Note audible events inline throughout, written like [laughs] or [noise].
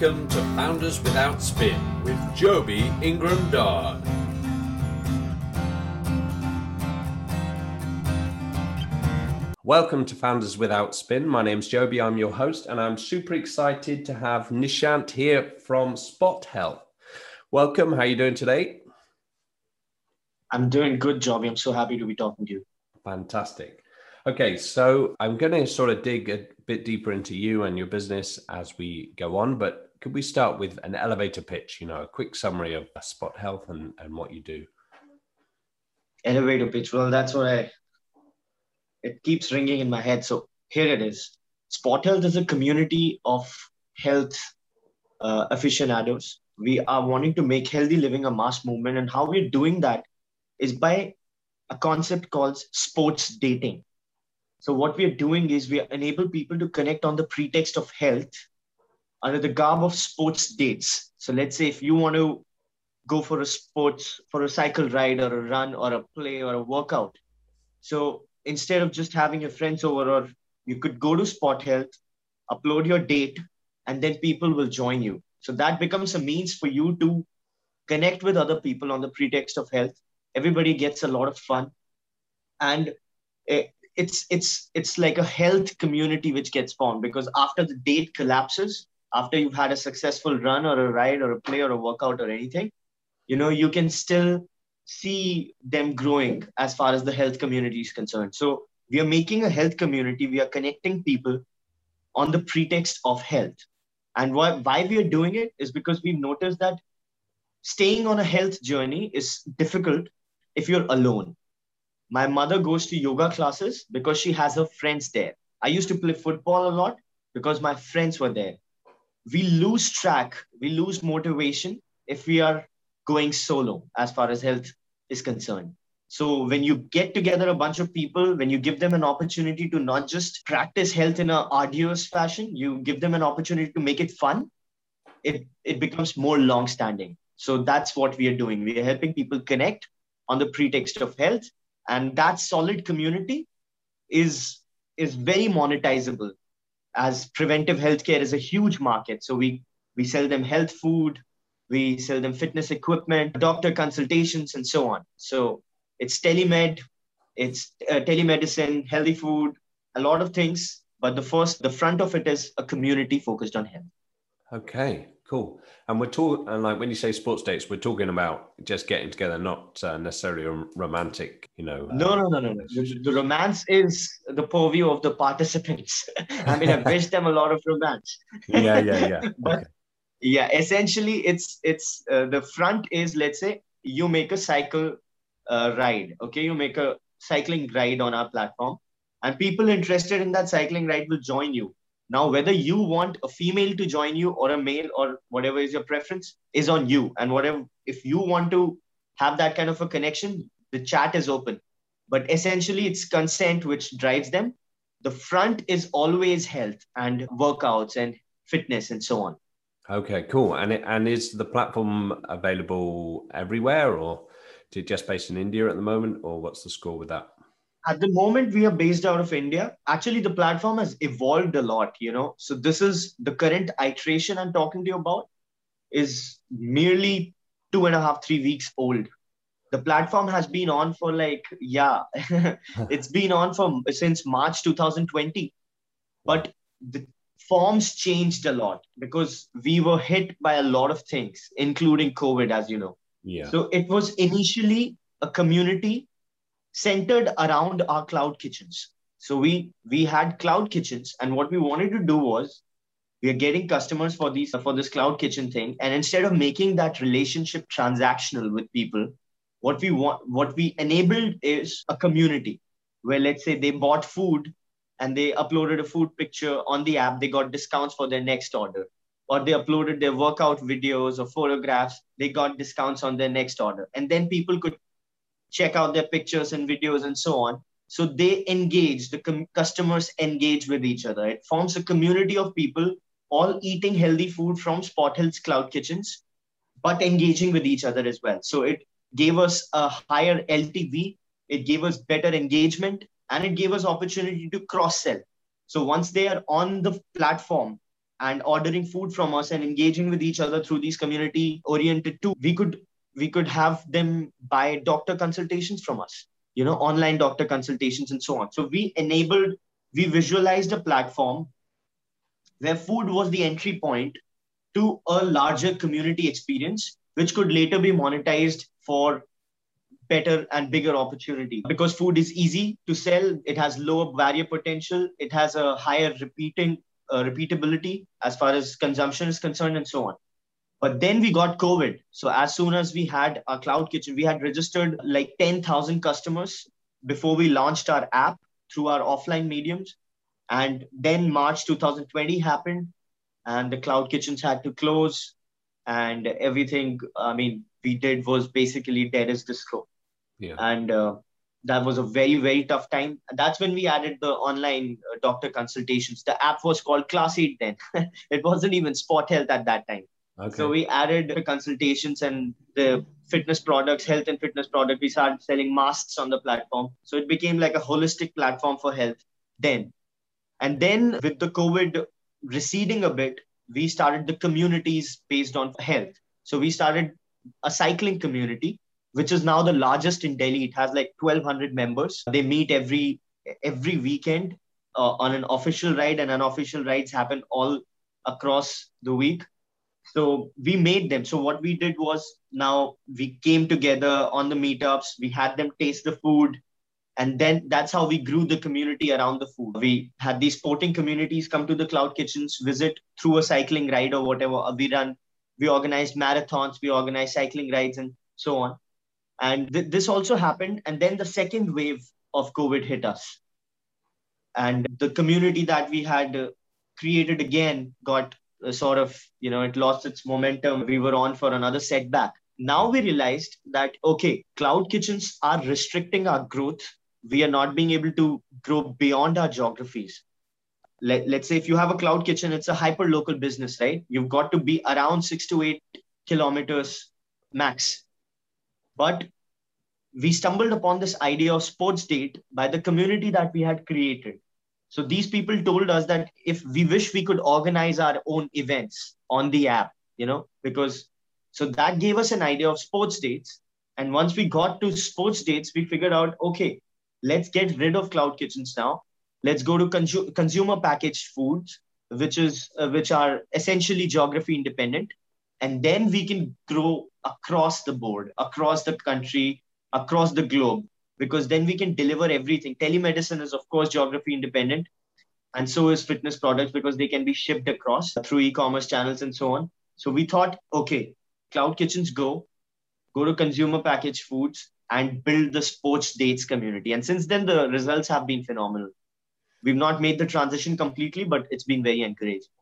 Welcome to Founders Without Spin with Joby Ingram Dodd. Welcome to Founders Without Spin. My name's Joby. I'm your host, and I'm super excited to have Nishant here from Spot Health. Welcome. How are you doing today? I'm doing good, Joby. I'm so happy to be talking to you. Fantastic. Okay, so I'm going to sort of dig a bit deeper into you and your business as we go on, but could we start with an elevator pitch, you know, a quick summary of Spot Health and, and what you do? Elevator pitch. Well, that's what I, it keeps ringing in my head. So here it is. Spot Health is a community of health uh, aficionados. We are wanting to make healthy living a mass movement. And how we're doing that is by a concept called sports dating. So what we are doing is we enable people to connect on the pretext of health under the garb of sports dates. So let's say if you want to go for a sports, for a cycle ride or a run or a play or a workout. So instead of just having your friends over, or you could go to Spot Health, upload your date, and then people will join you. So that becomes a means for you to connect with other people on the pretext of health. Everybody gets a lot of fun. And it's it's it's like a health community which gets formed because after the date collapses after you've had a successful run or a ride or a play or a workout or anything you know you can still see them growing as far as the health community is concerned so we are making a health community we are connecting people on the pretext of health and why, why we are doing it is because we've noticed that staying on a health journey is difficult if you're alone my mother goes to yoga classes because she has her friends there. I used to play football a lot because my friends were there. We lose track, we lose motivation if we are going solo as far as health is concerned. So when you get together a bunch of people, when you give them an opportunity to not just practice health in a arduous fashion, you give them an opportunity to make it fun, it, it becomes more long-standing. So that's what we are doing. We are helping people connect on the pretext of health and that solid community is is very monetizable as preventive healthcare is a huge market. So we we sell them health food we sell them fitness equipment doctor consultations and so on. So it's telemed it's uh, telemedicine healthy food a lot of things but the first the front of it is a community focused on health. Okay Cool. And we're talking, and like when you say sports dates, we're talking about just getting together, not uh, necessarily a romantic, you know. Uh, no, no, no, no, no. The, the, romance is the purview of the participants. [laughs] I mean, I [laughs] wish them a lot of romance. yeah, yeah, yeah. [laughs] but okay. yeah, essentially, it's it's uh, the front is let's say you make a cycle uh, ride. Okay, you make a cycling ride on our platform, and people interested in that cycling ride will join you now, whether you want a female to join you or a male or whatever is your preference is on you. And whatever, if you want to have that kind of a connection, the chat is open. But essentially, it's consent which drives them. The front is always health and workouts and fitness and so on. Okay, cool. And it, and is the platform available everywhere, or is it just based in India at the moment, or what's the score with that? At the moment we are based out of india. Actually the platform has evolved a lot you know. So this is the current iteration i'm talking to you about is merely two and a half three weeks old. The platform has been on for like yeah [laughs] it's been on for since march 2020 but the forms changed a lot because we were hit by a lot of things including covid as you know. Yeah. So it was initially a community centered around our cloud kitchens. So we we had cloud kitchens, and what we wanted to do was we are getting customers for these for this cloud kitchen thing, and instead of making that relationship transactional with people, what we want what we enabled is a community where let's say they bought food and they uploaded a food picture on the app, they got discounts for their next order. Or they uploaded their workout videos or photographs, they got discounts on their next order. And then people could check out their pictures and videos and so on. So they engage, the com- customers engage with each other. It forms a community of people all eating healthy food from Spot Health's cloud kitchens, but engaging with each other as well. So it gave us a higher LTV, it gave us better engagement, and it gave us opportunity to cross sell. So once they are on the platform, and ordering food from us and engaging with each other through these community oriented too we could we could have them buy doctor consultations from us you know online doctor consultations and so on. So we enabled we visualized a platform where food was the entry point to a larger community experience which could later be monetized for better and bigger opportunity. Because food is easy to sell it has lower barrier potential it has a higher repeating uh, repeatability as far as consumption is concerned and so on but then we got covid. So as soon as we had our cloud kitchen we had registered like 10000 customers before we launched our app through our offline mediums. And then march 2020 happened and the cloud kitchens had to close and everything i mean we did was basically dead as disco. Yeah. and uh, that was a very very tough time. That's when we added the online uh, doctor consultations. The app was called class 8 then. [laughs] It wasn't even spot health at that time Okay. so we added the consultations and the fitness products, health and fitness product. We started selling masks on the platform. So it became like a holistic platform for health then. And then with the COVID receding a bit, we started the communities based on health. So we started a cycling community, which is now the largest in Delhi. It has like 1,200 members. They meet every every weekend uh, on an official ride, and unofficial rides happen all across the week so we made them. So what we did was now we came together on the meetups. We had them taste the food. And then that's how we grew the community around the food. We had these sporting communities come to the cloud kitchens visit through a cycling ride or whatever. We run we organized marathons we organized cycling rides and so on. And th- this also happened. And then the second wave of covid hit us. And the community that we had uh, created again got Uh, sort of you know it lost its momentum. We were on for another setback. Now we realized that okay cloud kitchens are restricting our growth. We are not being able to grow beyond our geographies. Let, let's say if you have a cloud kitchen it's a hyper local business right? You've got to be around 6 to 8 kilometers max. But we stumbled upon this idea of sports date by the community that we had created so these people told us that if we wish we could organize our own events on the app, you know, because so that gave us an idea of sports dates. And once we got to sports dates, we figured out, okay, let's get rid of cloud kitchens now. Let's go to consu- consumer packaged foods, which is uh, which are essentially geography independent, and then we can grow across the board, across the country, across the globe because then we can deliver everything. Telemedicine is, of course, geography independent, and so is fitness products because they can be shipped across through e commerce channels and so on. So we thought, okay, cloud kitchens go, go to consumer packaged foods and build the sports dates community. And since then, the results have been phenomenal. We've not made the transition completely, but it's been very encouraging.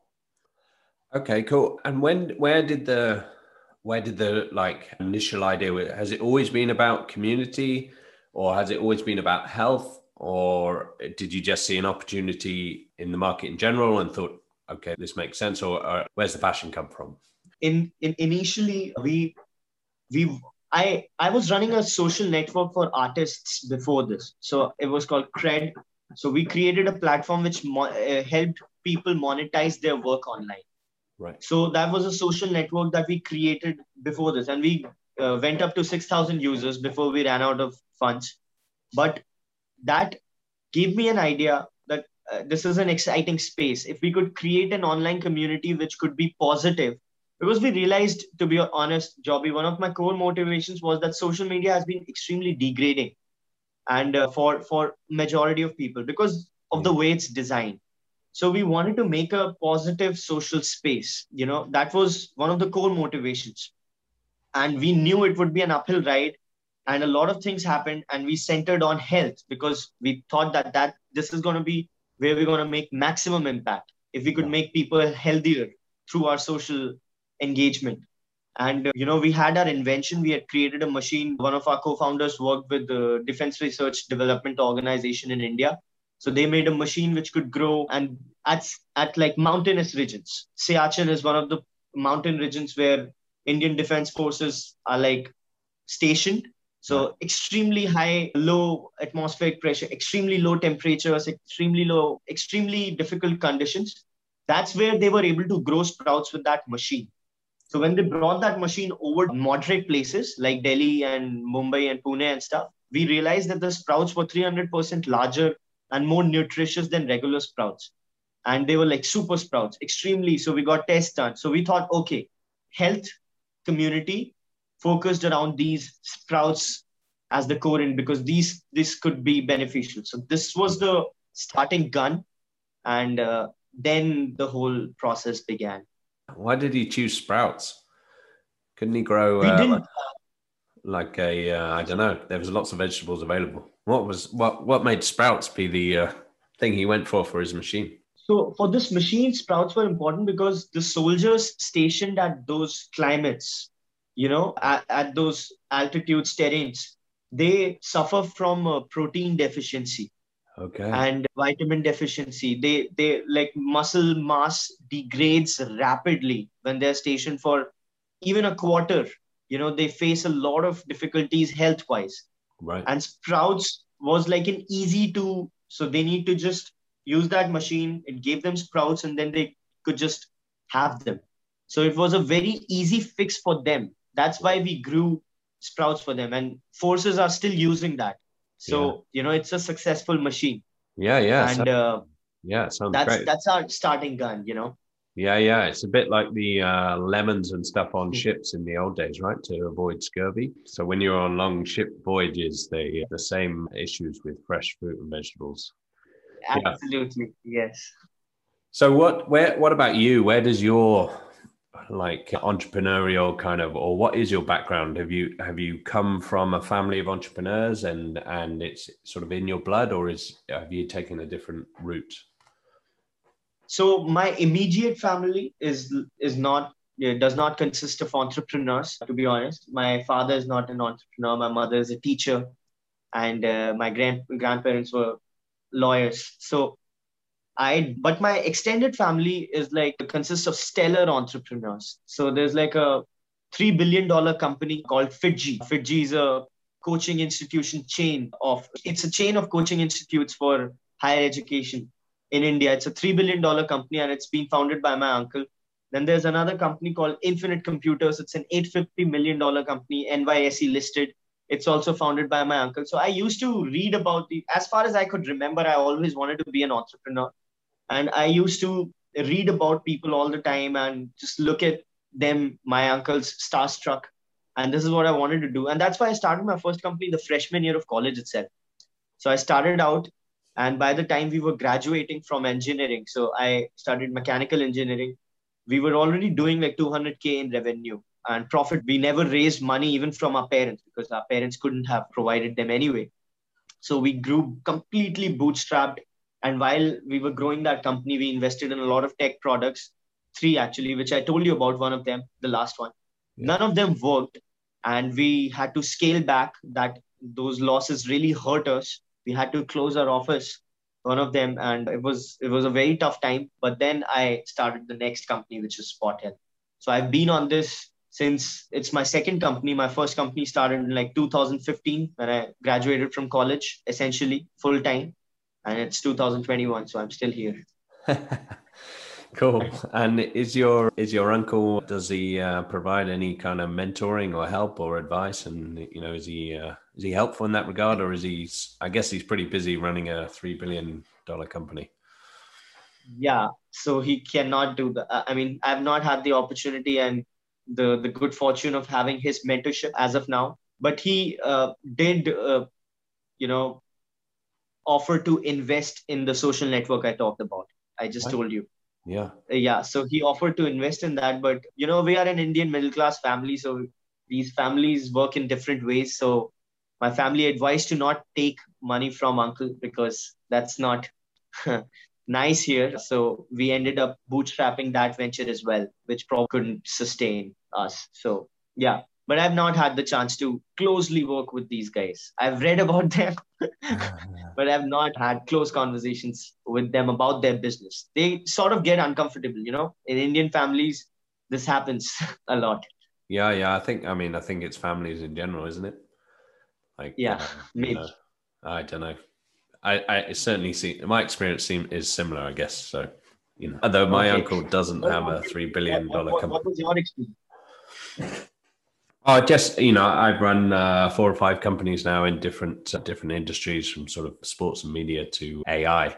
Okay, cool. And when, where did the, where did the like initial idea? Has it always been about community? Or has it always been about health? Or did you just see an opportunity in the market in general and thought okay this makes sense? Or, or where's the passion come from? In, in initially we we i i was running a social network for artists before this. So it was called cred. So we created a platform which mo- uh, helped people monetize their work online. Right. So that was a social network that we created before this. And we uh, went up to 6000 users before we ran out of funds. But that gave me an idea that uh, this is an exciting space. If we could create an online community which could be positive because we realized to be honest Joby one of my core motivations was that social media has been extremely degrading and uh, for for majority of people because of the way it's designed. So we wanted to make a positive social space you know that was one of the core motivations. And we knew it would be an uphill ride and a lot of things happened and we centered on health because we thought that that this is going to be where we're going to make maximum impact if we could make people healthier through our social engagement. And uh, you know we had our invention. We had created a machine. One of our co-founders worked with the defense research development organization in india. So they made a machine which could grow and at, at like mountainous regions. Siachen is one of the mountain regions where indian defense forces are like stationed so extremely high, low atmospheric pressure, extremely low temperatures, extremely low, extremely difficult conditions. That's where they were able to grow sprouts with that machine. So when they brought that machine over moderate places like Delhi and Mumbai and Pune and stuff, we realized that the sprouts were 300% larger and more nutritious than regular sprouts. And they were like super sprouts, extremely. So we got tests done. So we thought, okay, health community focused around these sprouts as the core in because these this could be beneficial. So this was the starting gun, and uh, then the whole process began. Why did he choose sprouts? Couldn't he grow uh, didn't like, like a uh, I don't know. There was lots of vegetables available. What was what what made sprouts be the uh, thing he went for for his machine? So for this machine, sprouts were important because the soldiers stationed at those climates, you know, at, at those altitudes, terrains, they suffer from uh, protein deficiency Okay. and vitamin deficiency. They they like muscle mass degrades rapidly when they're stationed for even a quarter. You know, they face a lot of difficulties health wise right. and sprouts was like an easy to so they need to just use that machine it gave them sprouts and then they could just have them so it was a very easy fix for them that's why we grew sprouts for them and forces are still using that so you know it's a successful machine yeah. Yeah. and uh, yeah. Sounds that's great. that's our starting gun you know Yeah, yeah. It's a bit like the uh, lemons and stuff on Mm. ships in the old days, right? To avoid scurvy. So when you're on long ship voyages, they the same issues with fresh fruit and vegetables. Yeah. absolutely yes So what? Where? What about you? Where does your like entrepreneurial kind of, or what is your background? Have you have you come from a family of entrepreneurs and and it's sort of in your blood, or is have you taken a different route? so my immediate family is is not does not consist of entrepreneurs to be honest my father is not an entrepreneur my mother is a teacher and uh, my grand grandparents were lawyers so i but my extended family is like consists of stellar entrepreneurs so there's like a 3 billion dollar company called FIITJEE FIITJEE is a coaching institution chain of it's a chain of coaching institutes for higher education in India. It's a $3 billion company and it's been founded by my uncle. Then there's another company called Infinite Computers. It's an $850 million company, NYSE listed. It's also founded by my uncle. So I used to read about the, as far as I could remember, I always wanted to be an entrepreneur. And I used to read about people all the time and just look at them, my uncle's starstruck. And this is what I wanted to do. And that's why I started my first company the freshman year of college itself. So I started out and by the time we were graduating from engineering, so I studied mechanical engineering, we were already doing like 200K in revenue and profit. We never raised money even from our parents because our parents couldn't have provided them anyway. So we grew completely bootstrapped. And while we were growing that company, we invested in a lot of tech products, three actually, which I told you about one of them, the last one. Yeah. None of them worked. And we had to scale back that those losses really hurt us we had to close our office one of them and it was it was a very tough time but then i started the next company which is spot health so i've been on this since it's my second company my first company started in like 2015 when i graduated from college essentially full time and it's 2021 so i'm still here [laughs] cool. And is your is your uncle? Does he uh, provide any kind of mentoring or help or advice? And you know, is he uh, is he helpful in that regard, or is he? I guess he's pretty busy running a three billion dollar company. yeah so he cannot do that i mean i've not had the opportunity and the the good fortune of having his mentorship as of now but he uh, did uh, you know offer to invest in the social network i talked about. I just Right. told you. Yeah. Yeah so he offered to invest in that but you know we are an indian middle class family so these families work in different ways. So my family advised to not take money from uncle because that's not [laughs] nice here. So we ended up bootstrapping that venture as well which probably couldn't sustain us. So yeah but i've not had the chance to closely work with these guys i've read about them [laughs] but I've not had close conversations with them about their business. They sort of get uncomfortable, you know. In Indian families, this happens [laughs] a lot. Yeah, yeah. I think. I mean, I think it's families in general, isn't it? Like, Yeah, uh, maybe. know, I don't know. I, I certainly see my experience seem is similar. I guess so. You know, although my Okay. uncle doesn't have a three billion dollar company. what was your experience? Oh, just you know, I've run uh, four or five companies now in different uh, different industries, from sort of sports and media to AI.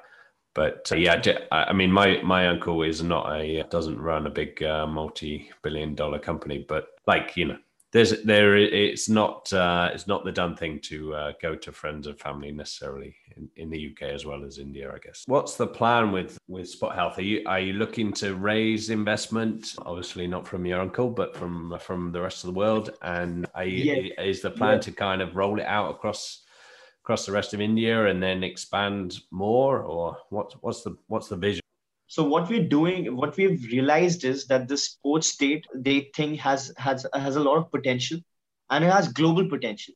But uh, yeah, I mean, my my uncle is not a doesn't run a big uh, multi billion dollar company, but like you know, there's there it's not uh, it's not the done thing to uh, go to friends and family necessarily in, in the UK as well as India, I guess. What's the plan with with Spot Health? Are you are you looking to raise investment? Obviously not from your uncle, but from from the rest of the world. And are you, Yes. is the plan Yes. to kind of roll it out across across the rest of India and then expand more, or what's what's the what's the vision? So what we're doing, what we've realized is that the sports state they think has has has a lot of potential, and it has global potential.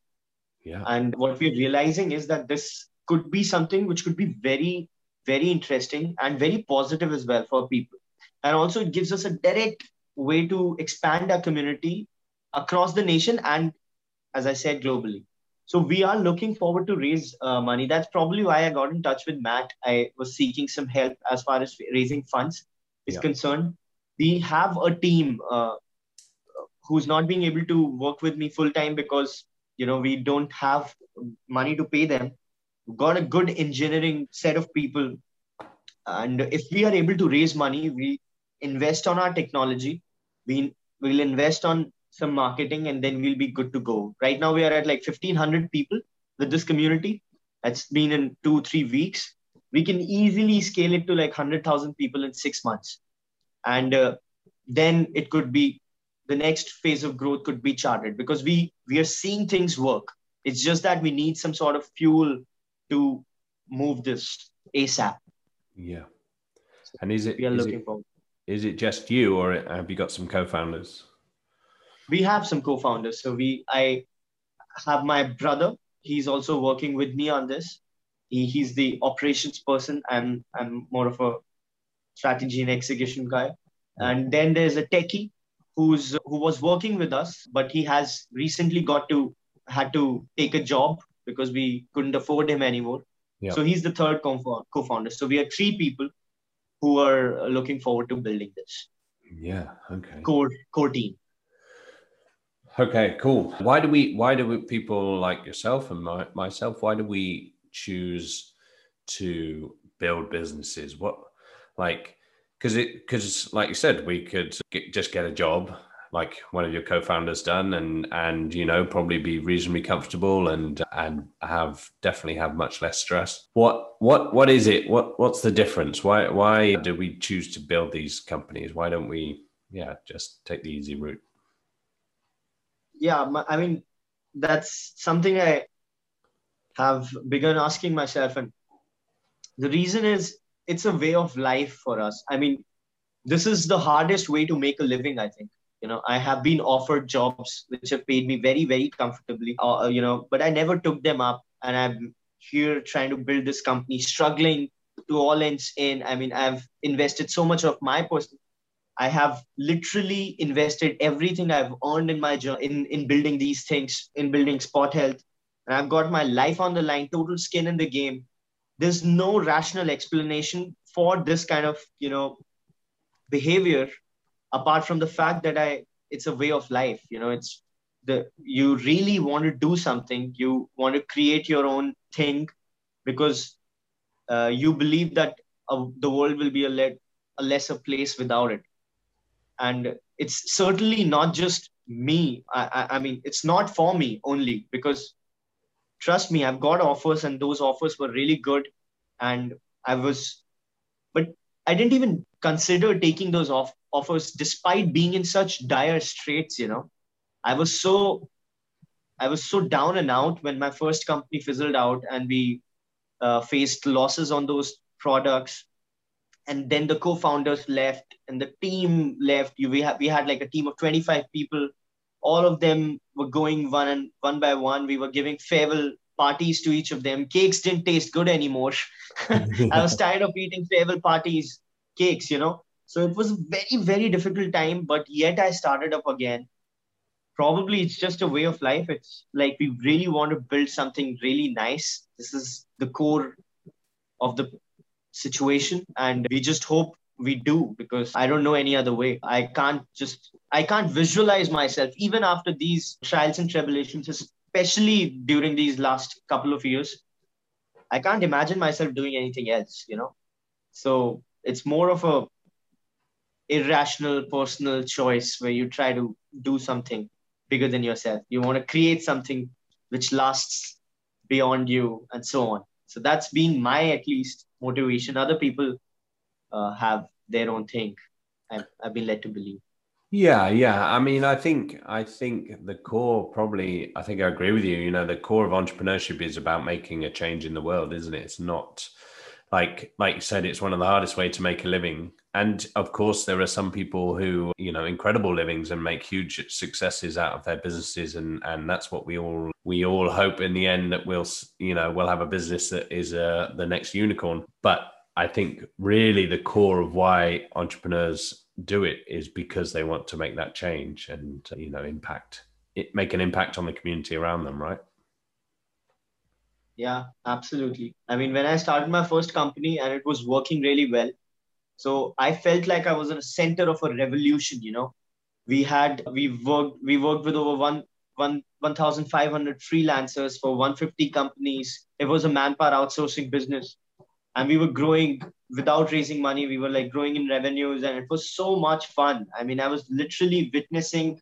Yeah, And what we're realizing is that this could be something which could be very, very interesting and very positive as well for people. And also, it gives us a direct way to expand our community across the nation and, as I said, globally. So we are looking forward to raise uh, money. That's probably why I got in touch with Matt. I was seeking some help as far as raising funds is Yeah. concerned. We have a team uh, who's not being able to work with me full time because you know we don't have money to pay them We've got a good engineering set of people and if we are able to raise money we invest on our technology we will invest on some marketing and then we'll be good to go. Right now we are at like 1500 people with this community. That's been in two three weeks. We can easily scale it to like 100000 people in six months. And uh, then it could be the next phase of growth could be charted because we we are seeing things work. It's just that we need some sort of fuel to move this asap yeah. And is it we are is looking it, is it just you, or have you got some co-founders? We have some co-founders. So we i have my brother. He's also working with me on this. He, he's the operations person. And i'm more of a strategy and execution guy. And then there's a techie who's who was working with us but he has recently got to had to take a job because we couldn't afford him anymore. Yeah. so he's the third co- co-founder. So we are three people who are looking forward to building this. Yeah. Okay. core core team Okay, cool. Why do we? Why do we, people like yourself and my, myself? Why do we choose to build businesses? What, like, because it because like you said, we could get, just get a job, like one of your co-founders done, and and you know probably be reasonably comfortable and and have definitely have much less stress. What what what is it? What what's the difference? Why why do we choose to build these companies? Why don't we? Yeah, just take the easy route. Yeah i mean that's something i have begun asking myself and the reason is it's a way of life for us. I mean this is the hardest way to make a living i think. You know i have been offered jobs which have paid me very very comfortably uh, you know but i never took them up and i'm here trying to build this company struggling to all ends in. I mean i've invested so much of my personal I have literally invested everything I've earned in my journey in, in building these things, in building spot health. And I've got my life on the line, total skin in the game. There's no rational explanation for this kind of, you know, behavior apart from the fact that I it's a way of life. You know, it's the you really want to do something, you want to create your own thing because uh, you believe that uh, the world will be a, le- a lesser place without it and it's certainly not just me. I, I, I mean it's not for me only because trust me i've got offers and those offers were really good. And i was but i didn't even consider taking those off offers despite being in such dire straits you know. I was so i was so down and out when my first company fizzled out and we uh, faced losses on those products and then the co-founders left and the team left. You we had we had like a team of 25 people. All of them were going one and one by one. We were giving farewell parties to each of them. Cakes didn't taste good anymore. [laughs] I was [laughs] tired of eating farewell parties cakes you know? So it was a very very difficult time but yet i started up again. Probably it's just a way of life. It's like we really want to build something really nice. This is the core of the situation and we just hope we do because I don't know any other way. I can't just, I can't visualize myself even after these trials and tribulations, especially during these last couple of years. I can't imagine myself doing anything else, you know? So it's more of a irrational personal choice where you try to do something bigger than yourself. You want to create something which lasts beyond you and so on. So that's been my at least motivation. Other people uh, have their own thing. I've, I've been led to believe. Yeah, yeah. I mean, I think I think the core probably. I think I agree with you. You know, the core of entrepreneurship is about making a change in the world, isn't it? It's not like like you said, it's one of the hardest way to make a living. And of course, there are some people who you know incredible livings and make huge successes out of their businesses, and and that's what we all we all hope in the end that we'll you know we'll have a business that is uh, the next unicorn. But I think really the core of why entrepreneurs do it is because they want to make that change and you know impact it make an impact on the community around them, right? Yeah, absolutely. I mean, when I started my first company and it was working really well, so I felt like I was in the center of a revolution. You know, we had we worked we worked with over one one 1,500 freelancers for 150 companies. It was a manpower outsourcing business and we were growing without raising money we were like growing in revenues and it was so much fun i mean i was literally witnessing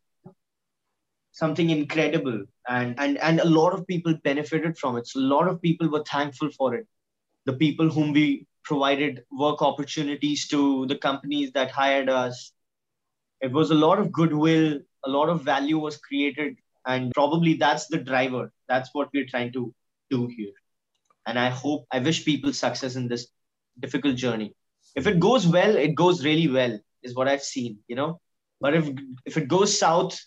something incredible. And and and a lot of people benefited from it. So a lot of people were thankful for it. The people whom we provided work opportunities to the companies that hired us. It was a lot of goodwill a lot of value was created and probably that's the driver. That's what we're trying to do here. And i hope i wish people success in this difficult journey. If it goes well it goes really well is what i've seen you know? But if if it goes south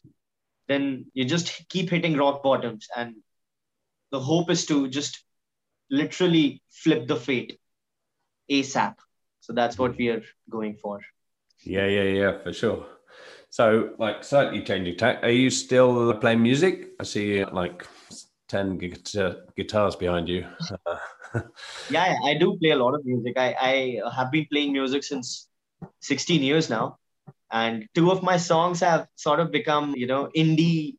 then you just keep hitting rock bottoms and the hope is to just literally flip the fate asap so that's what we are going for yeah yeah yeah for sure so like slightly changing tack are you still playing music i see like 10 guitar- guitars behind you. [laughs] yeah, I do play a lot of music. I, I have been playing music since 16 years now. And two of my songs have sort of become, you know, indie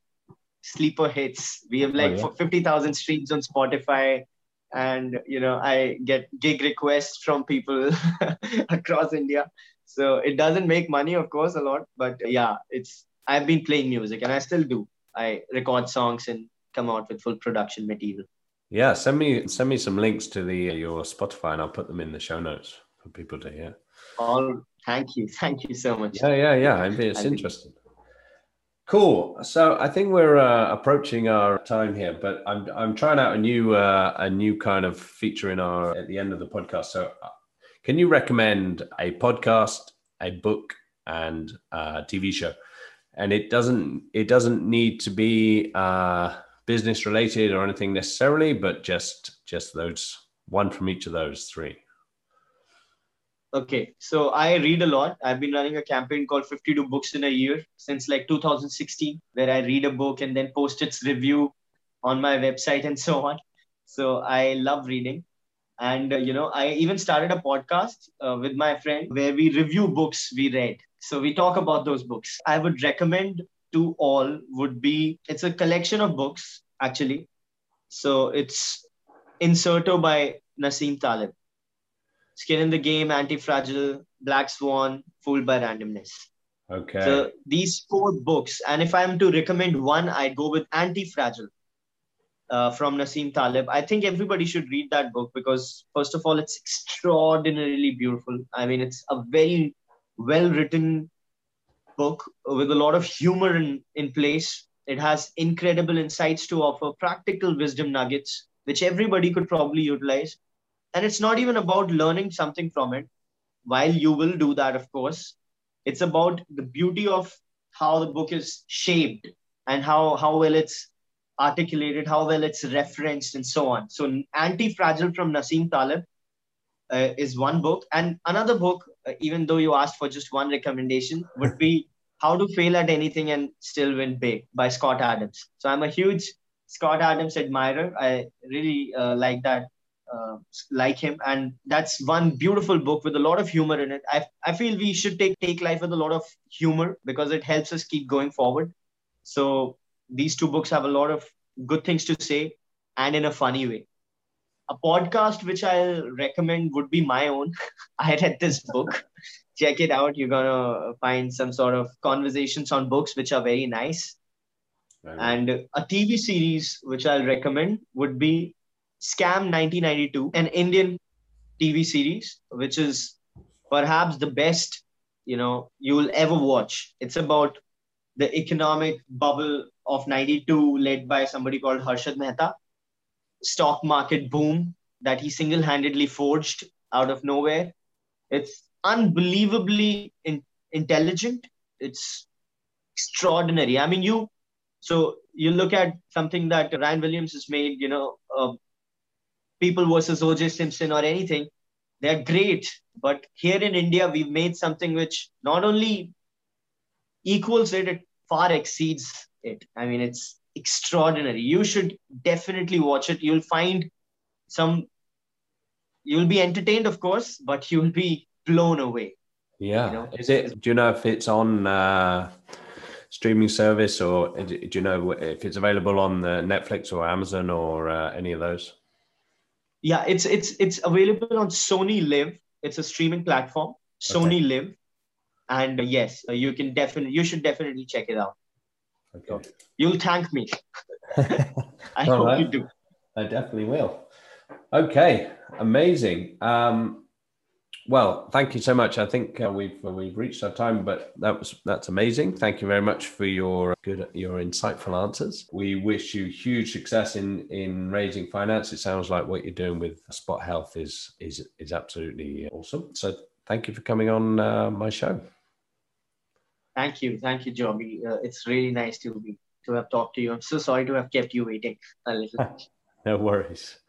sleeper hits. We have like oh, yeah. 50,000 streams on Spotify. And, you know, I get gig requests from people [laughs] across India. So it doesn't make money, of course, a lot. But yeah, it's, I've been playing music and I still do. I record songs and come out with full production material. Yeah, send me send me some links to the your Spotify, and I'll put them in the show notes for people to hear. All thank you, thank you so much. Yeah, yeah, yeah. I mean, it's interesting. Cool. So I think we're uh, approaching our time here, but I'm I'm trying out a new uh, a new kind of feature in our at the end of the podcast. So, uh, can you recommend a podcast, a book, and a TV show? And it doesn't it doesn't need to be uh, business related or anything necessarily, but just just those one from each of those three. Okay, so I read a lot. I've been running a campaign called 52 Books in a Year since like 2016, where I read a book and then post its review on my website and [laughs] so on. So I love reading. And, uh, you know, I even started a podcast uh, with my friend where we review books we read. So we talk about those books. I would recommend to all would be it's a collection of books actually. So it's Incerto by Nassim Taleb. Skin in the Game, Anti-Fragile, Black Swan, Fooled by Randomness. Okay. So these four books, and if I'm to recommend one, I'd go with Anti-Fragile uh, from Nassim Taleb. I think everybody should read that book because, first of all, it's extraordinarily beautiful. I mean, it's a very well written book with a lot of humor in, in place. It has incredible insights to offer, practical wisdom nuggets, which everybody could probably utilize. And it's not even about learning something from it, while you will do that, of course. It's about the beauty of how the book is shaped and how, how well it's articulated, how well it's referenced, and so on. So, Anti Fragile from Nassim Taleb uh, is one book. And another book, uh, even though you asked for just one recommendation, would be [laughs] How to Fail at Anything and Still Win Big by Scott Adams. So I'm a huge Scott Adams admirer. I really uh, like that uh, like him, and that's one beautiful book with a lot of humor in it. I I feel we should take take life with a lot of humor because it helps us keep going forward. So these two books have a lot of good things to say, and in a funny way. A podcast which I'll recommend would be my own. [laughs] I read this book. [laughs] Check it out. You're gonna find some sort of conversations on books which are very nice and a TV series which I'll recommend would be Scam 1992, an Indian TV series, which is perhaps the best you know you will ever watch. It's about the economic bubble of 92 led by somebody called Harshad Mehta, stock market boom that he single-handedly forged out of nowhere. It's unbelievably in- intelligent. It's extraordinary. I mean, you so you look at something that Ryan Williams has made, you know, people versus OJ Simpson or anything. They're great, but here in India, we've made something which not only equals it, it far exceeds it. I mean, it's extraordinary. You should definitely watch it. You'll find some, you'll be entertained, of course, but you'll be blown away. Yeah. You know? Is it, do you know if it's on, uh, streaming service, or do you know if it's available on the Netflix or Amazon or uh, any of those? Yeah, it's it's it's available on Sony Live. It's a streaming platform, Sony okay. Live, and uh, yes, uh, you can definitely you should definitely check it out. Okay. You'll thank me. [laughs] I hope right. you do. I definitely will. Okay, amazing. Um, well, thank you so much. I think uh, we've uh, we've reached our time, but that was that's amazing. Thank you very much for your good your insightful answers. We wish you huge success in in raising finance. It sounds like what you're doing with Spot Health is is is absolutely awesome. So thank you for coming on uh, my show. Thank you, thank you, Joby. Uh, it's really nice to be to have talked to you. I'm so sorry to have kept you waiting a little. [laughs] no worries.